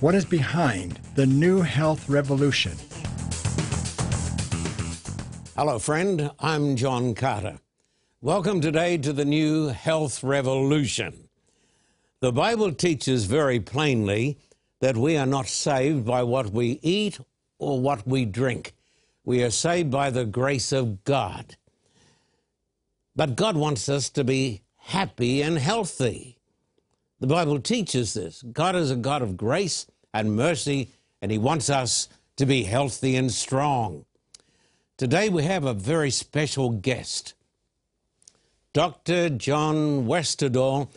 what is behind the new health revolution. Hello, friend. I'm John Carter. Welcome today to the new health revolution. The Bible teaches very plainly that we are not saved by what we eat or what we drink. We are saved by the grace of God. But God wants us to be happy and healthy. The Bible teaches this. God is a God of grace and mercy, and He wants us to be healthy and strong. Today we have a very special guest. Dr. John Westerdahl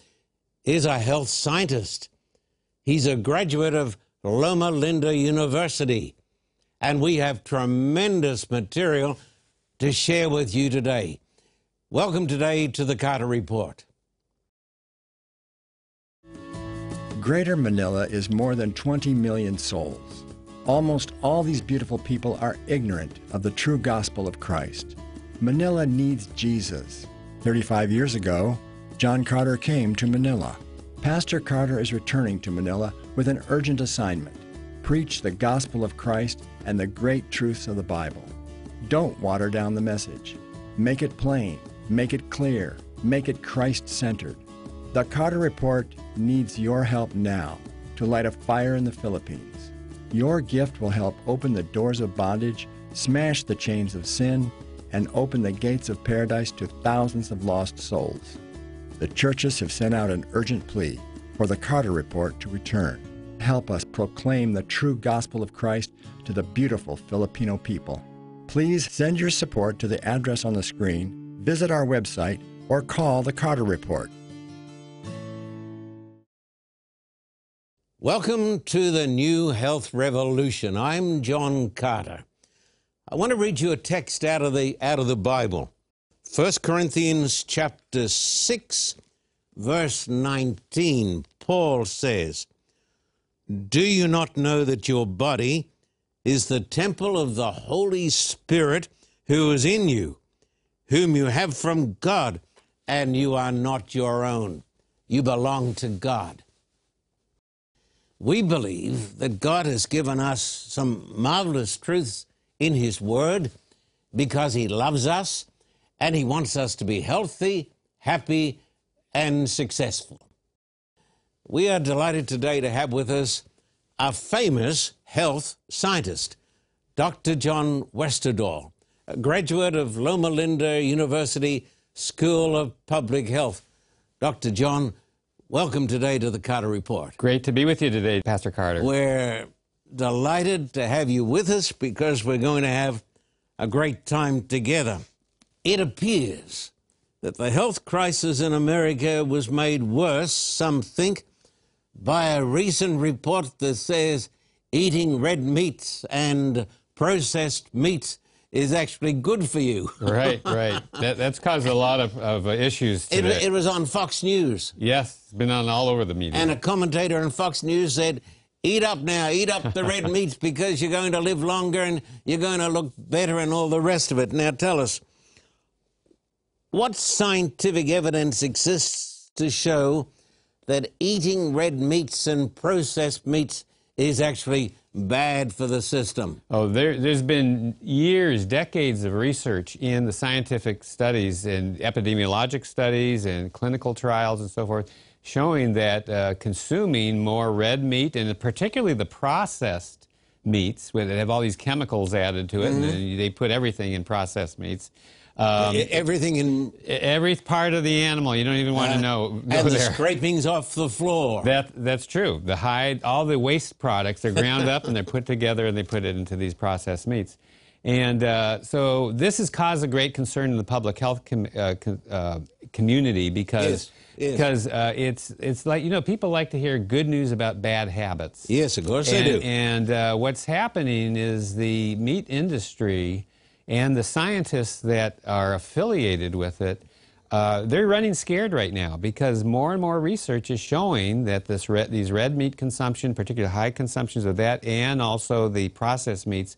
is a health scientist. He's a graduate of Loma Linda University, and we have tremendous material to share with you today. Welcome today to the Carter Report. Greater Manila is more than 20 million souls. Almost all these beautiful people are ignorant of the true gospel of Christ. Manila needs Jesus. 35 years ago, John Carter came to Manila. Pastor Carter is returning to Manila with an urgent assignment preach the gospel of Christ and the great truths of the Bible. Don't water down the message. Make it plain, make it clear, make it Christ centered. The Carter Report needs your help now to light a fire in the Philippines. Your gift will help open the doors of bondage, smash the chains of sin, and open the gates of paradise to thousands of lost souls. The churches have sent out an urgent plea for the Carter Report to return. Help us proclaim the true gospel of Christ to the beautiful Filipino people. Please send your support to the address on the screen, visit our website, or call the Carter Report. Welcome to the new health revolution. I'm John Carter. I want to read you a text out of the out of the Bible. 1 Corinthians chapter 6 verse 19. Paul says, "Do you not know that your body is the temple of the Holy Spirit who is in you, whom you have from God, and you are not your own. You belong to God." We believe that God has given us some marvelous truths in His Word because He loves us and He wants us to be healthy, happy, and successful. We are delighted today to have with us a famous health scientist, Dr. John Westerdahl, a graduate of Loma Linda University School of Public Health. Dr. John, welcome today to the Carter Report. Great to be with you today, Pastor Carter. We're delighted to have you with us because we're going to have a great time together. It appears that the health crisis in America was made worse, some think, by a recent report that says eating red meats and processed meats is actually good for you. right, right. That, that's caused a lot of, of uh, issues It, it was on Fox News, yes, it's been on all over the media. and a commentator on Fox News said, Eat up now, eat up the red meats because you're going to live longer and you're going to look better and all the rest of it. Now tell us, what scientific evidence exists to show that eating red meats and processed meats is actually bad for the system? oh, there, there's been years, decades of research in the scientific studies and epidemiologic studies and clinical trials and so forth showing that uh, consuming more red meat and particularly the processed meats where they have all these chemicals added to it and they put everything in processed meats um, Everything in every part of the animal you don't even want to know and the scrapings off the floor. That that's true. The hide, all the waste products, they're ground up and they're put together and they put it into these processed meats. And uh, so this has caused a great concern in the public health com- uh, com- uh, community because Yes, yes. because uh, it's it's like you know people like to hear good news about bad habits. Yes, of course and, they do. And uh, what's happening is the meat industry and the scientists that are affiliated with it, uh, they're running scared right now because more and more research is showing that this red, these red meat consumption, particularly high consumptions of that, and also the processed meats,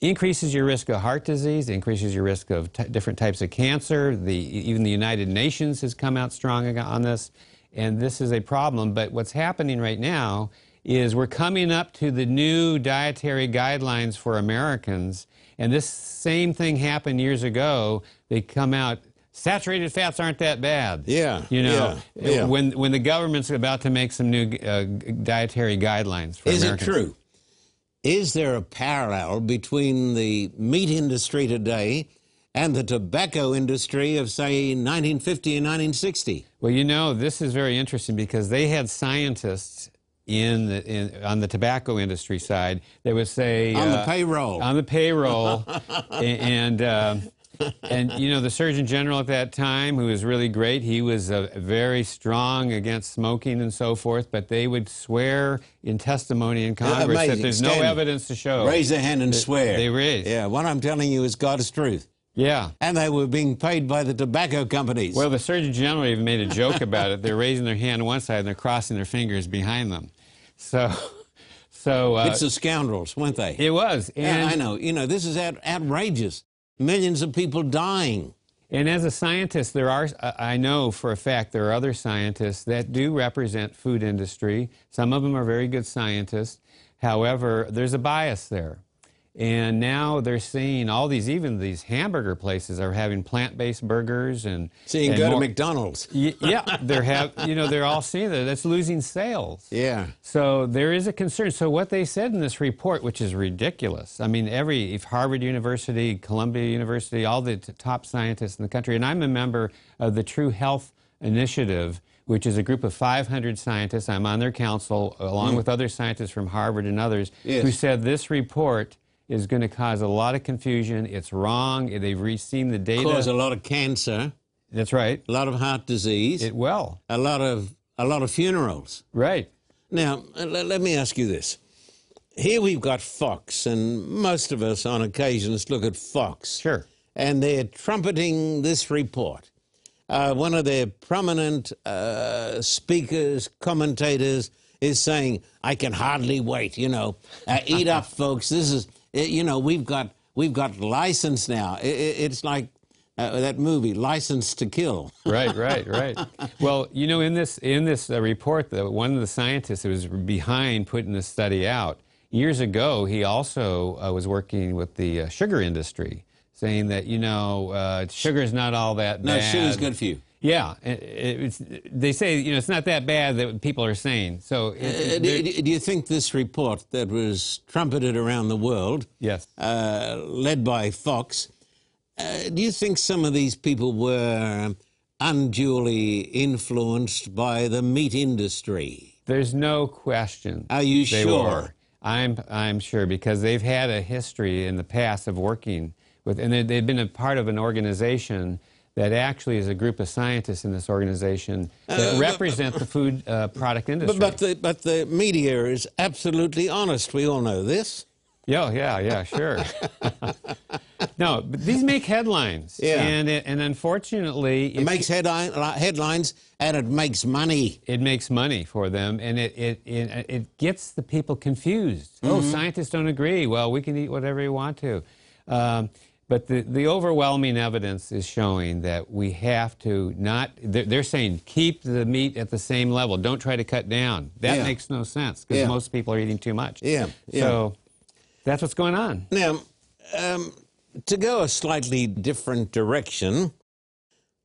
increases your risk of heart disease, increases your risk of different types of cancer. The, even the United Nations has come out strong on this, and this is a problem. But what's happening right now is we're coming up to the new dietary guidelines for Americans, and this same thing happened years ago. They come out. Saturated fats aren't that bad. Yeah, you know, yeah, yeah. when when the government's about to make some new uh, dietary guidelines for Is Americans. it true? Is there a parallel between the meat industry today and the tobacco industry of, say, 1950 and 1960? Well, you know, this is very interesting because they had scientists in, the, in on the tobacco industry side that would say On the uh, payroll. on the payroll, a- and uh, and you know the Surgeon General at that time, who was really great, he was uh, very strong against smoking and so forth. But they would swear in testimony in Congress that there's no evidence to show. Raise a hand and swear. they raise. Yeah, what I'm telling you is God's truth. Yeah. And they were being paid by the tobacco companies. Well, the Surgeon General even made a joke about it. They're raising their hand on one side and they're crossing their fingers behind them. So, so uh, it's the scoundrels, weren't they? it was. yeah, And, I know. You know, this is out, outrageous. Millions of people dying. and as a scientist, there are, I know for a fact, there are other scientists that do represent food industry. Some of them are very good scientists. However, there's a bias there. And now they're seeing all these, even these hamburger places are having plant-based burgers and. So you can and go more- to McDonald's. Y- yeah, they're have you know they're all seeing that that's losing sales. Yeah. So there is a concern. So what they said in this report, which is ridiculous. I mean, every if Harvard University, Columbia University, all the t- top scientists in the country, and I'm a member of the True Health Initiative, which is a group of 500 scientists. I'm on their council, along mm. with other scientists from Harvard and others, Yes. who said this report is going to cause a lot of confusion. It's wrong. They've re- seen the data. Cause a lot of cancer, That's right. a lot of heart disease, It will. a lot of a lot of funerals. Right. Now, let, let me ask you this. Here we've got Fox, and most of us on occasions look at Fox. Sure. And they're trumpeting this report. Uh, one of their prominent uh, speakers, commentators, is saying, I can hardly wait, you know. Uh, eat up, folks. This is, uh, you know, we've got, we've got license now. I- I- it's like uh, that movie, License to Kill. right, right, right. Well, you know, in this in this uh, report, the, one of the scientists who was behind putting this study out years ago, he also uh, was working with the uh, sugar industry, saying that you know uh, sugar is not all that No, bad. sugar's good for you. Yeah, it's, they say you know it's not that bad that people are saying. So Uh, do, do- you think this report that was trumpeted around the world, yes, uh, led by Fox, uh, do you think some of these people were unduly influenced by the meat industry? there's no question. Are you they sure? were. I'm I'm sure because they've had a history in the past of working with, and they've been a part of an organization that actually is a group of scientists in this organization that Uh, but- represent the food uh, product industry. But, but, the, but the media is absolutely honest. We all know this. yeah, yeah, yeah, sure. no, but these make headlines. Yeah. and it, and unfortunately, It makes headline, headlines and it makes money. it makes money for them and it, it, it, it gets the people confused. Oh, Mm-hmm. scientists don't agree. Well, we can eat whatever we want to. Um, but the, the overwhelming evidence is showing that we have to not, they're, they're saying keep the meat at the same level. Don't try to cut down. That Yeah. makes no sense because Yeah. most people are eating too much. Yeah, yeah. So that's what's going on. Now, um, to go a slightly different direction,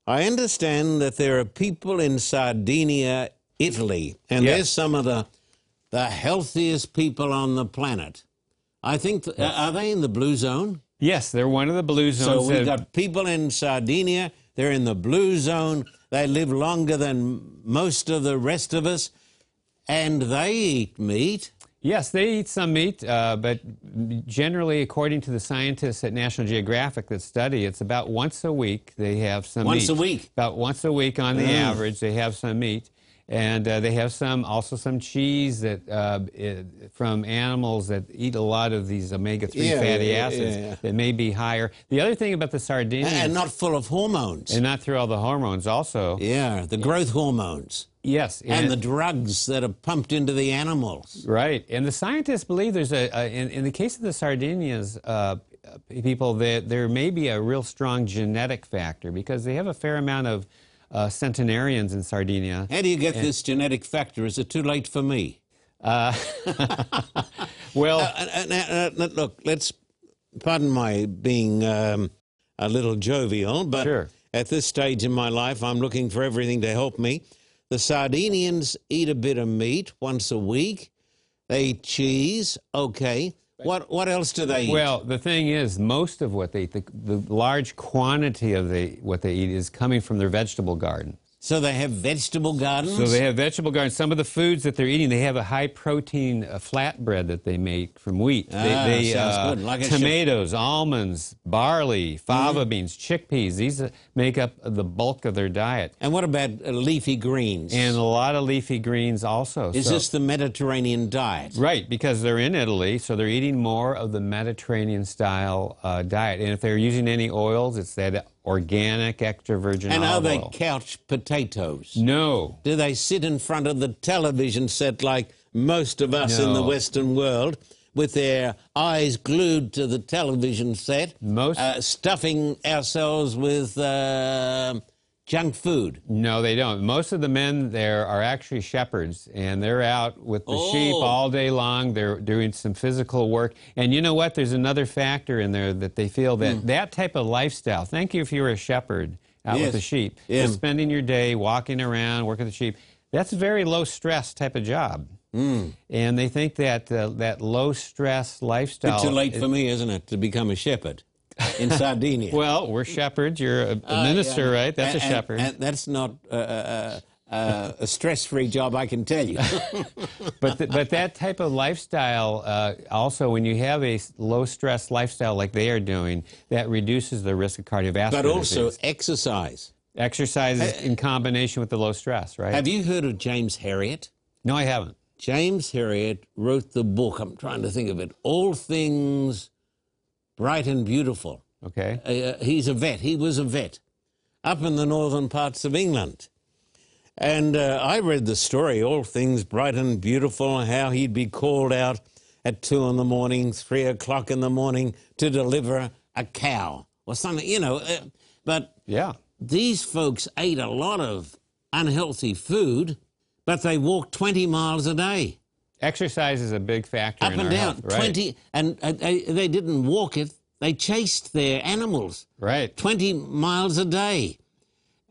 I understand that there are people in Sardinia, Italy, and Yes. they're some of the the healthiest people on the planet. I think th- are they in the blue zone? Yes, they're one of the blue zones. So we've got people in Sardinia. They're in the blue zone. They live longer than most of the rest of us, and they eat meat. Yes, they eat some meat, uh, but generally, according to the scientists at National Geographic that study, it's about once a week they have some Once meat. Once a week? About once a week on the Mm. average, they have some meat. And uh, they have some, also some cheese that uh, i- from animals that eat a lot of these omega-3 Yeah, fatty yeah, acids yeah. that may be higher. The other thing about the sardines, And not full of hormones. and not through all the hormones also, yeah, the growth hormones yes. and the drugs that are pumped into the animals. Right, and the scientists believe there's a, a in, in the case of the Sardinias uh, people that there may be a real strong genetic factor because they have a fair amount of uh, centenarians in Sardinia. How do you get this genetic factor? Is it too late for me? Well, Uh, uh, uh, look, let's pardon my being um, a little jovial, but Sure. at this stage in my life, I'm looking for everything to help me. The Sardinians eat a bit of meat once a week. They eat cheese. Okay. What what else do they eat? well, the thing is, most of what they eat, the, the large quantity of the, what they eat is coming from their vegetable garden. So they have vegetable gardens. So they have vegetable gardens. Some of the foods that they're eating, they have a high protein uh, flatbread that they make from wheat. they, Ah, they, sounds uh, good. Like tomatoes, almonds, barley, fava beans, chickpeas. These uh, make up the bulk of their diet. and what about uh, leafy greens? And a lot of leafy greens also. is So- this the Mediterranean diet? Right, because they're in Italy, so they're eating more of the Mediterranean style uh, diet. And if they're using any oils, it's that organic extra virgin And are olive they couch potatoes? No. Do they sit in front of the television set like most of us in the Western world with their eyes glued to the television set, Most- uh, stuffing ourselves with uh, junk food? No, they don't. Most of the men there are actually shepherds, and they're out with the sheep Oh. all day long. They're doing some physical work. And you know what? There's another factor in there that they feel that Hmm. that type of lifestyle, thank you if you're a shepherd out Yes. with the sheep, Yeah. just spending your day walking around, working the sheep, that's a very low stress type of job. Hmm. And they think that uh, that low stress lifestyle. Bit too late for me, isn't it, to become a shepherd in Sardinia? Well, we're shepherds. You're a, a Uh, minister, yeah. right? That's And- a shepherd. and that's not uh, uh, a stress-free job, I can tell you. but th- but that type of lifestyle uh, also when you have a low stress lifestyle like they are doing that reduces the risk of cardiovascular but also disease. exercise. exercise is in combination with the low stress right Have you heard of James Herriot? no i haven't James Herriot wrote the book, I'm trying to think of it, All Things Bright and Beautiful. okay Uh, he's a vet. He was a vet up in the northern parts of England. And uh, I read the story, All Things Bright and Beautiful, how he'd be called out at two in the morning, three o'clock in the morning to deliver a cow or something, you know. Uh, but yeah these folks ate a lot of unhealthy food, but they walked 20 miles a day exercise is a big factor up in and our down health, right 20 and uh, they, they didn't walk it they chased their animals right 20 miles a day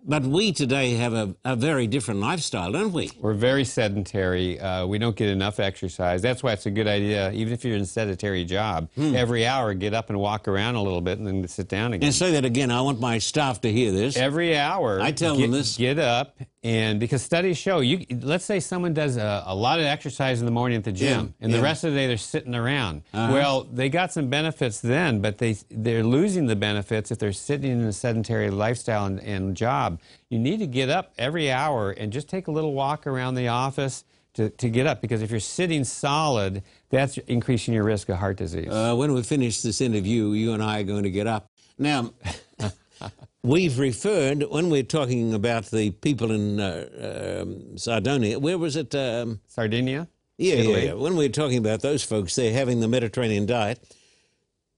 but we today have a, a very different lifestyle don't we we're very sedentary. Uh, we don't get enough exercise. That's why it's a good idea, even if you're in a sedentary job, Hmm. every hour get up and walk around a little bit and then sit down again. and say that again i want my staff to hear this every hour I tell get, them this. get up and because studies show you let's say someone does a, a lot of exercise in the morning at the gym Yeah, and yeah. The rest of the day they're sitting around. Well they got some benefits then but they they're losing the benefits if they're sitting in a sedentary lifestyle and, and job. You need to get up every hour and just take a little walk around the office to, to get up because if you're sitting solid that's increasing your risk of heart disease. Uh, when we finish this interview you and i are going to get up. Now we've referred when we're talking about the people in uh, um, sardinia where was it um, sardinia Yeah, yeah. When we're talking about those folks, they're having the Mediterranean diet.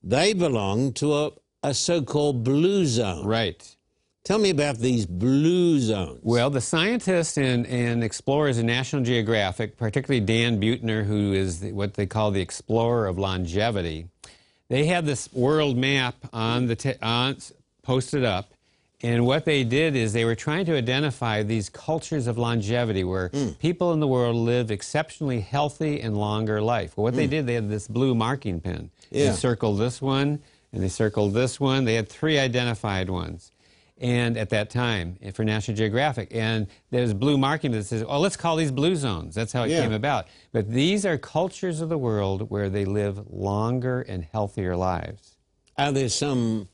They belong to a, a so-called blue zone. right Tell me about these blue zones. Well, the scientists and, and explorers in National Geographic, particularly Dan Buettner, who is the, what they call the explorer of longevity, they had this world map on the on, posted up, and what they did is they were trying to identify these cultures of longevity where people in the world live exceptionally healthy and longer life. Well, what they did, they had this blue marking pen. Yeah. They circled this one, and they circled this one. They had three identified ones. and at that time eh, for National Geographic. And there's blue marking that says, oh, let's call these blue zones. That's how it Yeah. came about. But these are cultures of the world where they live longer and healthier lives. Are there some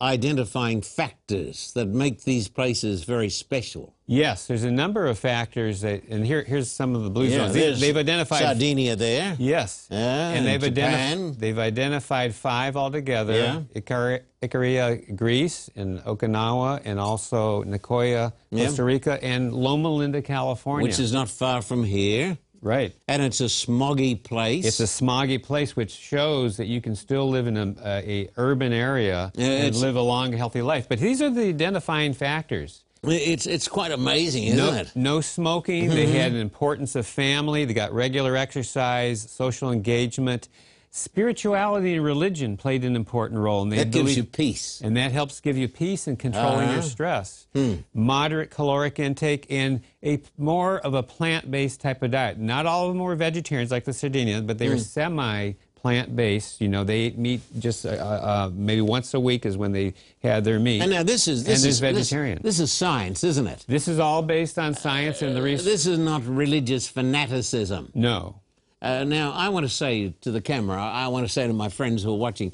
identifying factors that make these places very special? Yes, there's a number of factors that, and here, here's some of the blue zones. They, they've identified Sardinia there. Yes. Yeah, and they've, and Japan. identif- they've identified five altogether Yeah. Ikari- Ikaria, Greece, and Okinawa, and also Nicoya, Yeah. Costa Rica, and Loma Linda, California. which is not far from here, right. and it's a smoggy place. It's a smoggy place, which shows that you can still live in a, a, a urban area Yeah, and live a long, healthy life. But these are the identifying factors. it's it's quite amazing, isn't no, it? no smoking. They mm-hmm. had an importance of family. They got regular exercise, social engagement. Spirituality and religion played an important role. And That gives you peace. and that helps give you peace and controlling your Uh-huh. stress. Moderate caloric intake and a more of a plant-based type of diet. Not all of them were vegetarians like the Sardinians, but they were semi plant-based. You know, they ate meat just uh, uh, maybe once a week is when they had their meat. And now this is this is there's this- vegetarian. This, is science, isn't it? this is all based on science and the research. This is not religious fanaticism. no. Uh, now, I want to say to the camera, I want to say to my friends who are watching,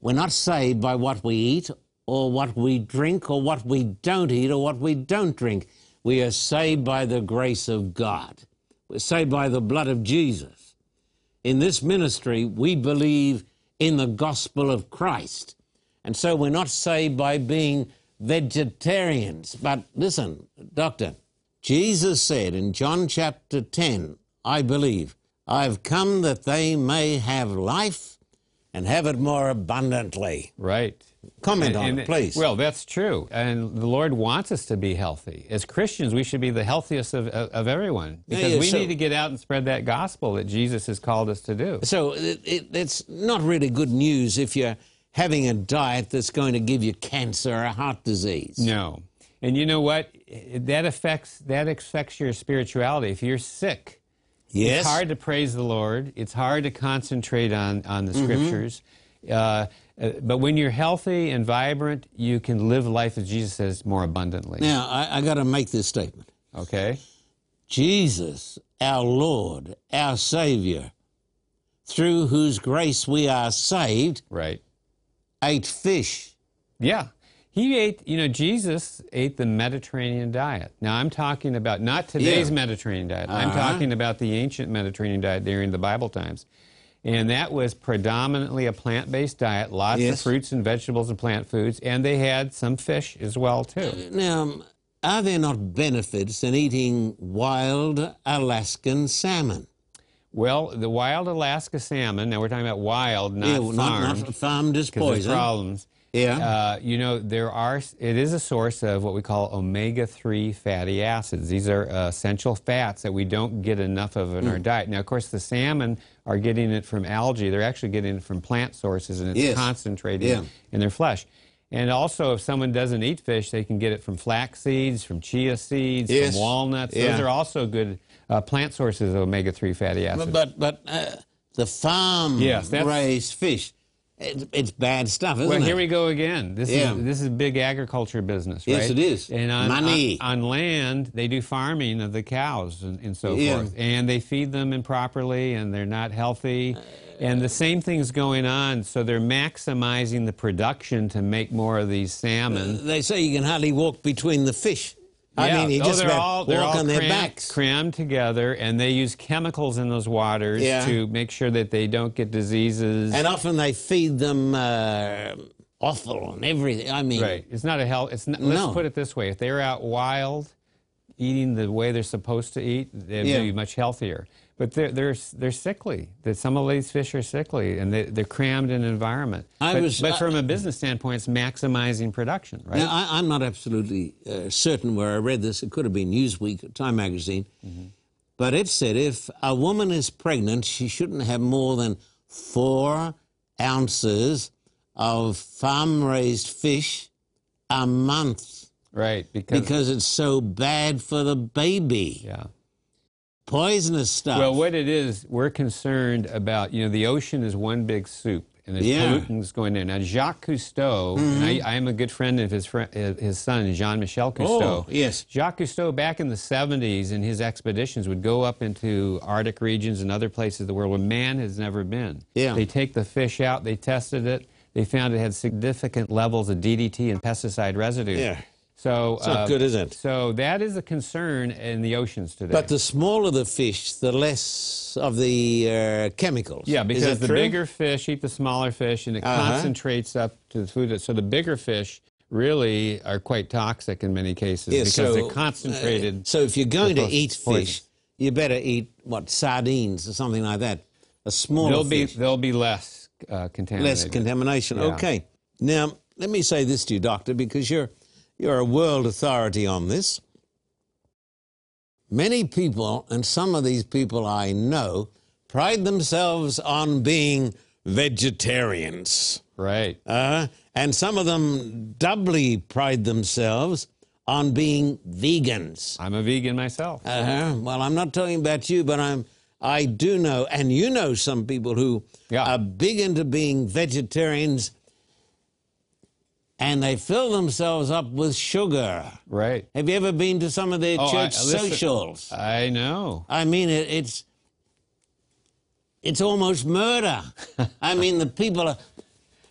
we're not saved by what we eat or what we drink or what we don't eat or what we don't drink. We are saved by the grace of God. We're saved by the blood of Jesus. In this ministry, we believe in the gospel of Christ. And so we're not saved by being vegetarians. But listen, Doctor, Jesus said in John chapter 10, I believe, I've come that they may have life and have it more abundantly. Right. Comment on it, please. Well, that's true. And the Lord wants us to be healthy. As Christians, we should be the healthiest of, of, of everyone Yeah, because yeah, we so- need to get out and spread that gospel that Jesus has called us to do. So it, it, it's not really good news if you're having a diet that's going to give you cancer or heart disease. No. And you know what? That affects that affects your spirituality. If you're sick, Yes. it's hard to praise the Lord. It's hard to concentrate on, on the Mm-hmm. scriptures. Uh, uh, but when you're healthy and vibrant, you can live life, as Jesus says, more abundantly. Now, I, I got to make this statement. Okay? Jesus, our Lord, our Savior, through whose grace we are saved, Right. ate fish. Yeah. He ate, you know, Jesus ate the Mediterranean diet. Now, I'm talking about not today's Yeah. Mediterranean diet. I'm Uh-huh. talking about the ancient Mediterranean diet during the Bible times. And that was predominantly a plant based diet, lots of fruits and vegetables and plant foods, and they had some fish as well, too. Now, are there not benefits in eating wild Alaskan salmon? Well, the wild Alaska salmon, now we're talking about wild, not Yeah, farmed. not, not farmed as poison. problems. Yeah. Uh, you know, there are. It is a source of what we call omega-3 fatty acids. These are uh, essential fats that we don't get enough of in our Mm. diet. Now, of course, the salmon are getting it from algae. They're actually getting it from plant sources, and it's Yes. concentrated Yeah. in their flesh. And also, if someone doesn't eat fish, they can get it from flax seeds, from chia seeds, Yes. from walnuts. Yeah. Those are also good uh, plant sources of omega-3 fatty acids. But but uh, the farm yes, raised fish, it's, it's bad stuff, isn't Well, it? here we go again. This Yeah. is this is big agriculture business, right? Yes, it is. And on, Money. on, on land, they do farming of the cows and, and so Yeah. forth, and they feed them improperly, and they're not healthy. And the same thing's going on, so they're maximizing the production to make more of these salmon. They say you can hardly walk between the fish. I Yeah. mean, you Oh, just they're all, they're walk all on their crammed, backs. crammed together, and they use chemicals in those waters Yeah. to make sure that they don't get diseases. And often they feed them uh, offal and everything. I mean, Right. It's not a hell. It's not, No. let's put it this way: if they're out wild, eating the way they're supposed to eat, they'd Yeah. be much healthier. But they're they're they're sickly. That some of these fish are sickly, and they, they're crammed in an environment. I but, was- but I- from a business standpoint, it's maximizing production, right? Now, I, I'm not absolutely uh, certain where I read this. It could have been Newsweek or Time Magazine. But it said if a woman is pregnant, she shouldn't have more than four ounces of farm raised fish a month right. Because, because it's so bad for the baby. yeah. Poisonous stuff. Well, what it is, we're concerned about. You know, the ocean is one big soup, and there's Yeah. pollutants going there. Now, Jacques Cousteau, and I, mm-hmm. I am a good friend of his, friend, his son, Jean Michel oh, Cousteau. Oh, yes. Jacques Cousteau, back in the 70s, in his expeditions, would go up into Arctic regions and other places of the world where man has never been. Yeah. They take the fish out, they tested it, they found it had significant levels of DDT and pesticide residue. Yeah. So It's not good, is it? So that is a concern in the oceans today. But the smaller the fish, the less of the uh, chemicals. Yeah, because the true? bigger fish eat the smaller fish, and it Uh-huh. concentrates up to the food. So the bigger fish really are quite toxic in many cases Yeah, because so, they're concentrated. uh, so if you're going to eat fish, you better eat what sardines or something like that. A smaller there'll be there'll be less uh, contaminated. less contamination. Yeah. Okay. Now let me say this to you, doctor, because you're you're a world authority on this. Many people, and some of these people I know, pride themselves on being vegetarians. Right. Uh, and some of them doubly pride themselves on being vegans. I'm a vegan myself. Uh-huh. Well, I'm not talking about you, but I'm. I do know, and you know, some people who Yeah. are big into being vegetarians, and they fill themselves up with sugar. right. Have you ever been to some of their Oh, I- church listen- socials? I know. I mean, it, it's it's almost murder. I mean, the people are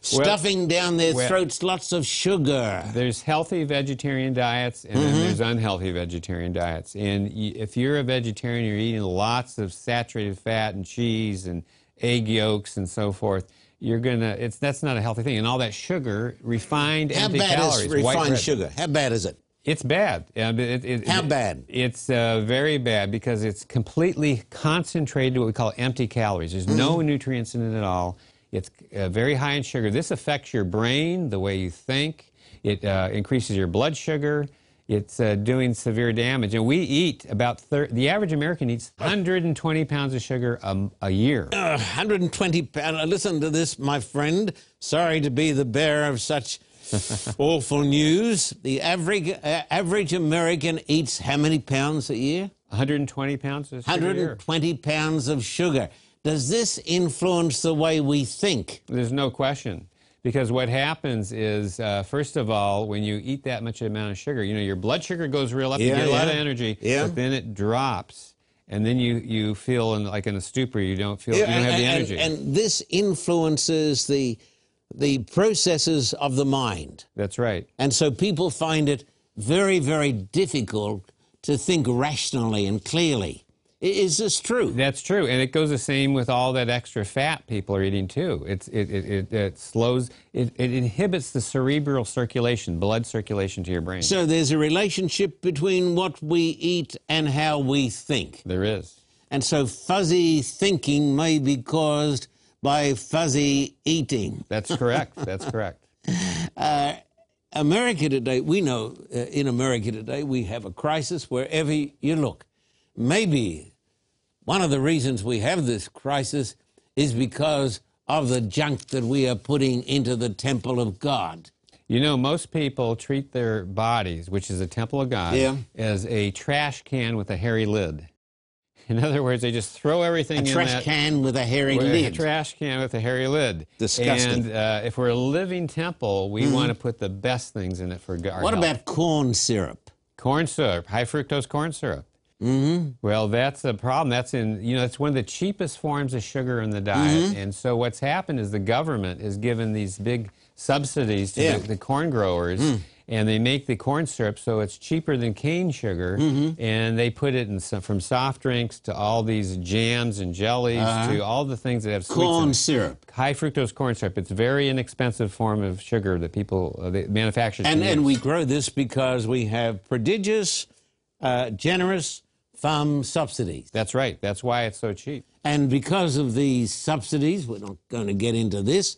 stuffing down their well- throats lots of sugar. There's healthy vegetarian diets, and Mm-hmm. then there's unhealthy vegetarian diets. And y- if you're a vegetarian, you're eating lots of saturated fat and cheese and egg yolks and so forth. You're gonna. It's that's not a healthy thing. And all that sugar, refined, How empty bad calories. is refined sugar? How bad is it? It's bad. It, it, How it- bad? It's uh, very bad because it's completely concentrated, what we call empty calories. There's no Mm-hmm. nutrients in it at all. It's uh, very high in sugar. This affects your brain, the way you think. It uh, increases your blood sugar. It's uh, doing severe damage. And we eat about, thir- the average American eats 120 pounds of sugar a, a year. Uh, 120 pounds. Listen to this, my friend. Sorry to be the bearer of such awful news. The average uh, average American eats how many pounds a year? 120 pounds of sugar a year. 120 pounds of sugar. Does this influence the way we think? There's no question. Because what happens is, uh, first of all, when you eat that much amount of sugar, you know, your blood sugar goes real up, you get a lot of energy, Yeah. but then it drops. And then you, you feel in, like in a stupor, you don't feel, you don't and, have the and- energy. and this influences the the processes of the mind. That's right. And so people find it very, very difficult to think rationally and clearly. Is this true? That's true, and it goes the same with all that extra fat people are eating too. It's, it, it, it, it slows, it, it inhibits the cerebral circulation, blood circulation to your brain. So there's a relationship between what we eat and how we think. there is. And so fuzzy thinking may be caused by fuzzy eating. That's correct. That's correct. America today, we know uh, in America today, we have a crisis wherever you look. Maybe one of the reasons we have this crisis is because of the junk that we are putting into the temple of God. You know, most people treat their bodies, which is a temple of God, Yeah. as a trash can with a hairy lid. In other words, they just throw everything A in trash that can with a hairy with a lid. trash can with a hairy lid. Disgusting. And uh, if we're a living temple, we want to put the best things in it for God. what about corn syrup? corn syrup? High fructose corn syrup. Mm-hmm. Well, that's the problem. That's in you know it's one of the cheapest forms of sugar in the diet, Mm-hmm. and so what's happened is the government is given these big subsidies to Yeah. the, the corn growers, Mm. and they make the corn syrup so it's cheaper than cane sugar, Mm-hmm. and they put it in some, from soft drinks to all these jams and jellies to all the things that have Uh-huh. Corn syrup. High fructose corn syrup. It's a very inexpensive form of sugar that people, uh, the manufacturers. And, and use. we grow this because we have prodigious, uh, generous farm subsidies. That's right. That's why it's so cheap. And because of these subsidies, we're not going to get into this,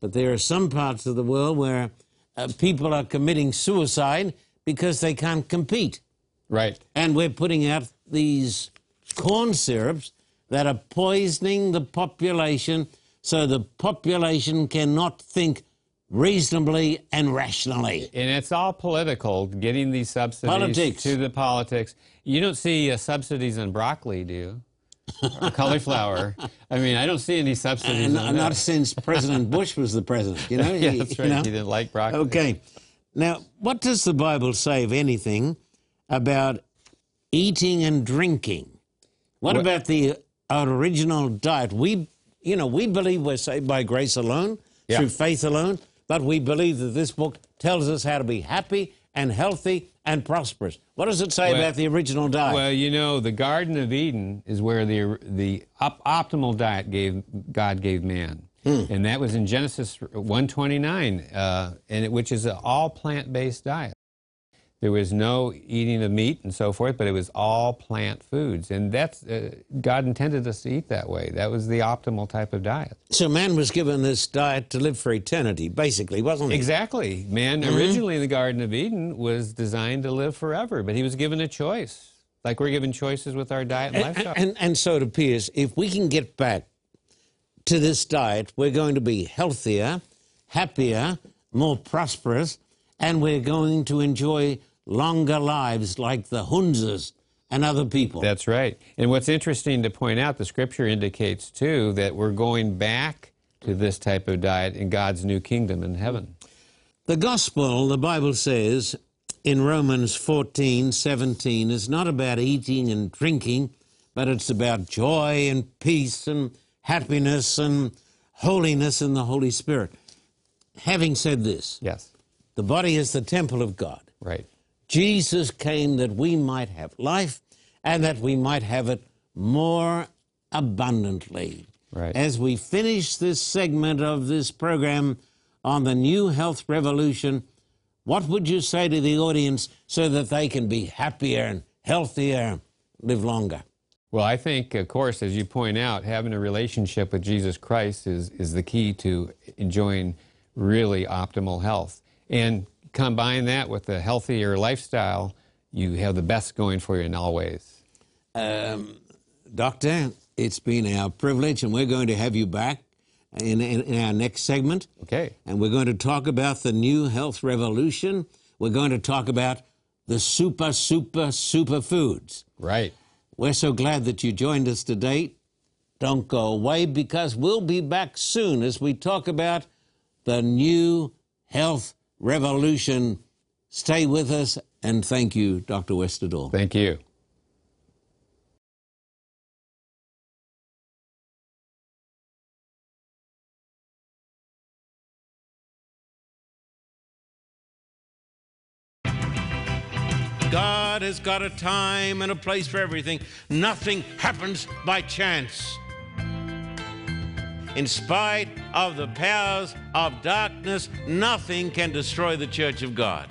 but there are some parts of the world where uh, people are committing suicide because they can't compete. Right. And we're putting out these corn syrups that are poisoning the population so the population cannot think reasonably and rationally. And it's all political, getting these subsidies Politics. to the politics. You don't see uh, subsidies on broccoli, do you? or cauliflower. I mean, I don't see any subsidies. Not since President Bush was the president, you know? yeah, He- that's you know? He didn't like broccoli. Okay. Now, what does the Bible say, if anything, about eating and drinking? What Well- about the original diet? We, you know, we believe we're saved by grace alone, Yeah. through faith alone, but we believe that this book tells us how to be happy and healthy and prosperous. What does it say Well- about the original diet? Well, you know, the Garden of Eden is where the the op- optimal diet gave God gave man, and that was in Genesis one twenty nine, uh, and it, which is an all plant based diet. There was no eating of meat and so forth, but it was all plant foods, and that's uh, God intended us to eat that way. That was the optimal type of diet. so man was given this diet to live for eternity, basically, wasn't he? Exactly. Man originally in the Garden of Eden was designed to live forever, but he was given a choice. Like we're given choices with our diet and, And, lifestyle. and, and so it appears if we can get back to this diet, we're going to be healthier, happier, more prosperous, and we're going to enjoy longer lives like the Hunzas and other people. That's right. And what's interesting to point out, the scripture indicates too that we're going back to this type of diet in God's new kingdom in heaven. The gospel, the Bible says in Romans 14, 17, is not about eating and drinking, but it's about joy and peace and happiness and holiness in the Holy Spirit. Having said this, Yes. the body is the temple of God. Right. Jesus came that we might have life and that we might have it more abundantly. Right. As we finish this segment of this program on the new health revolution, what would you say to the audience so that they can be happier and healthier, live longer? Well, I think, of course, as you point out, having a relationship with Jesus Christ is, is the key to enjoying really optimal health. And combine that with a healthier lifestyle, you have the best going for you in all ways. Um, Doctor, it's been our privilege, and we're going to have you back in, in, in our next segment. Okay. And we're going to talk about the new health revolution. We're going to talk about the super, super, super foods. Right. We're so glad that you joined us today. Don't go away because we'll be back soon as we talk about the new health revolution. Stay with us and thank you, Dr. Westerdahl. Thank you. God has got a time and a place for everything. Nothing happens by chance. In spite of the powers of darkness, nothing can destroy the church of God.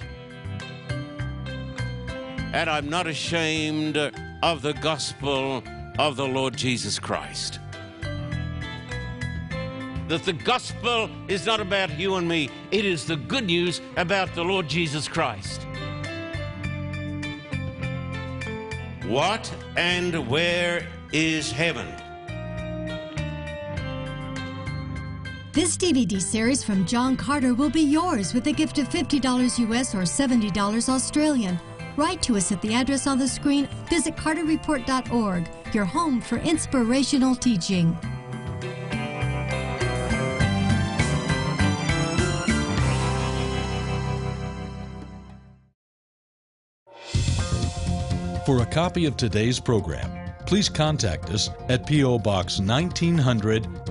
And I'm not ashamed of the gospel of the Lord Jesus Christ. That the gospel is not about you and me, it is the good news about the Lord Jesus Christ. What and where is heaven? This DVD series from John Carter will be yours with a gift of $50 US or $70 Australian. Write to us at the address on the screen. Visit carterreport.org, your home for inspirational teaching. For a copy of today's program, please contact us at P.O. Box 1900,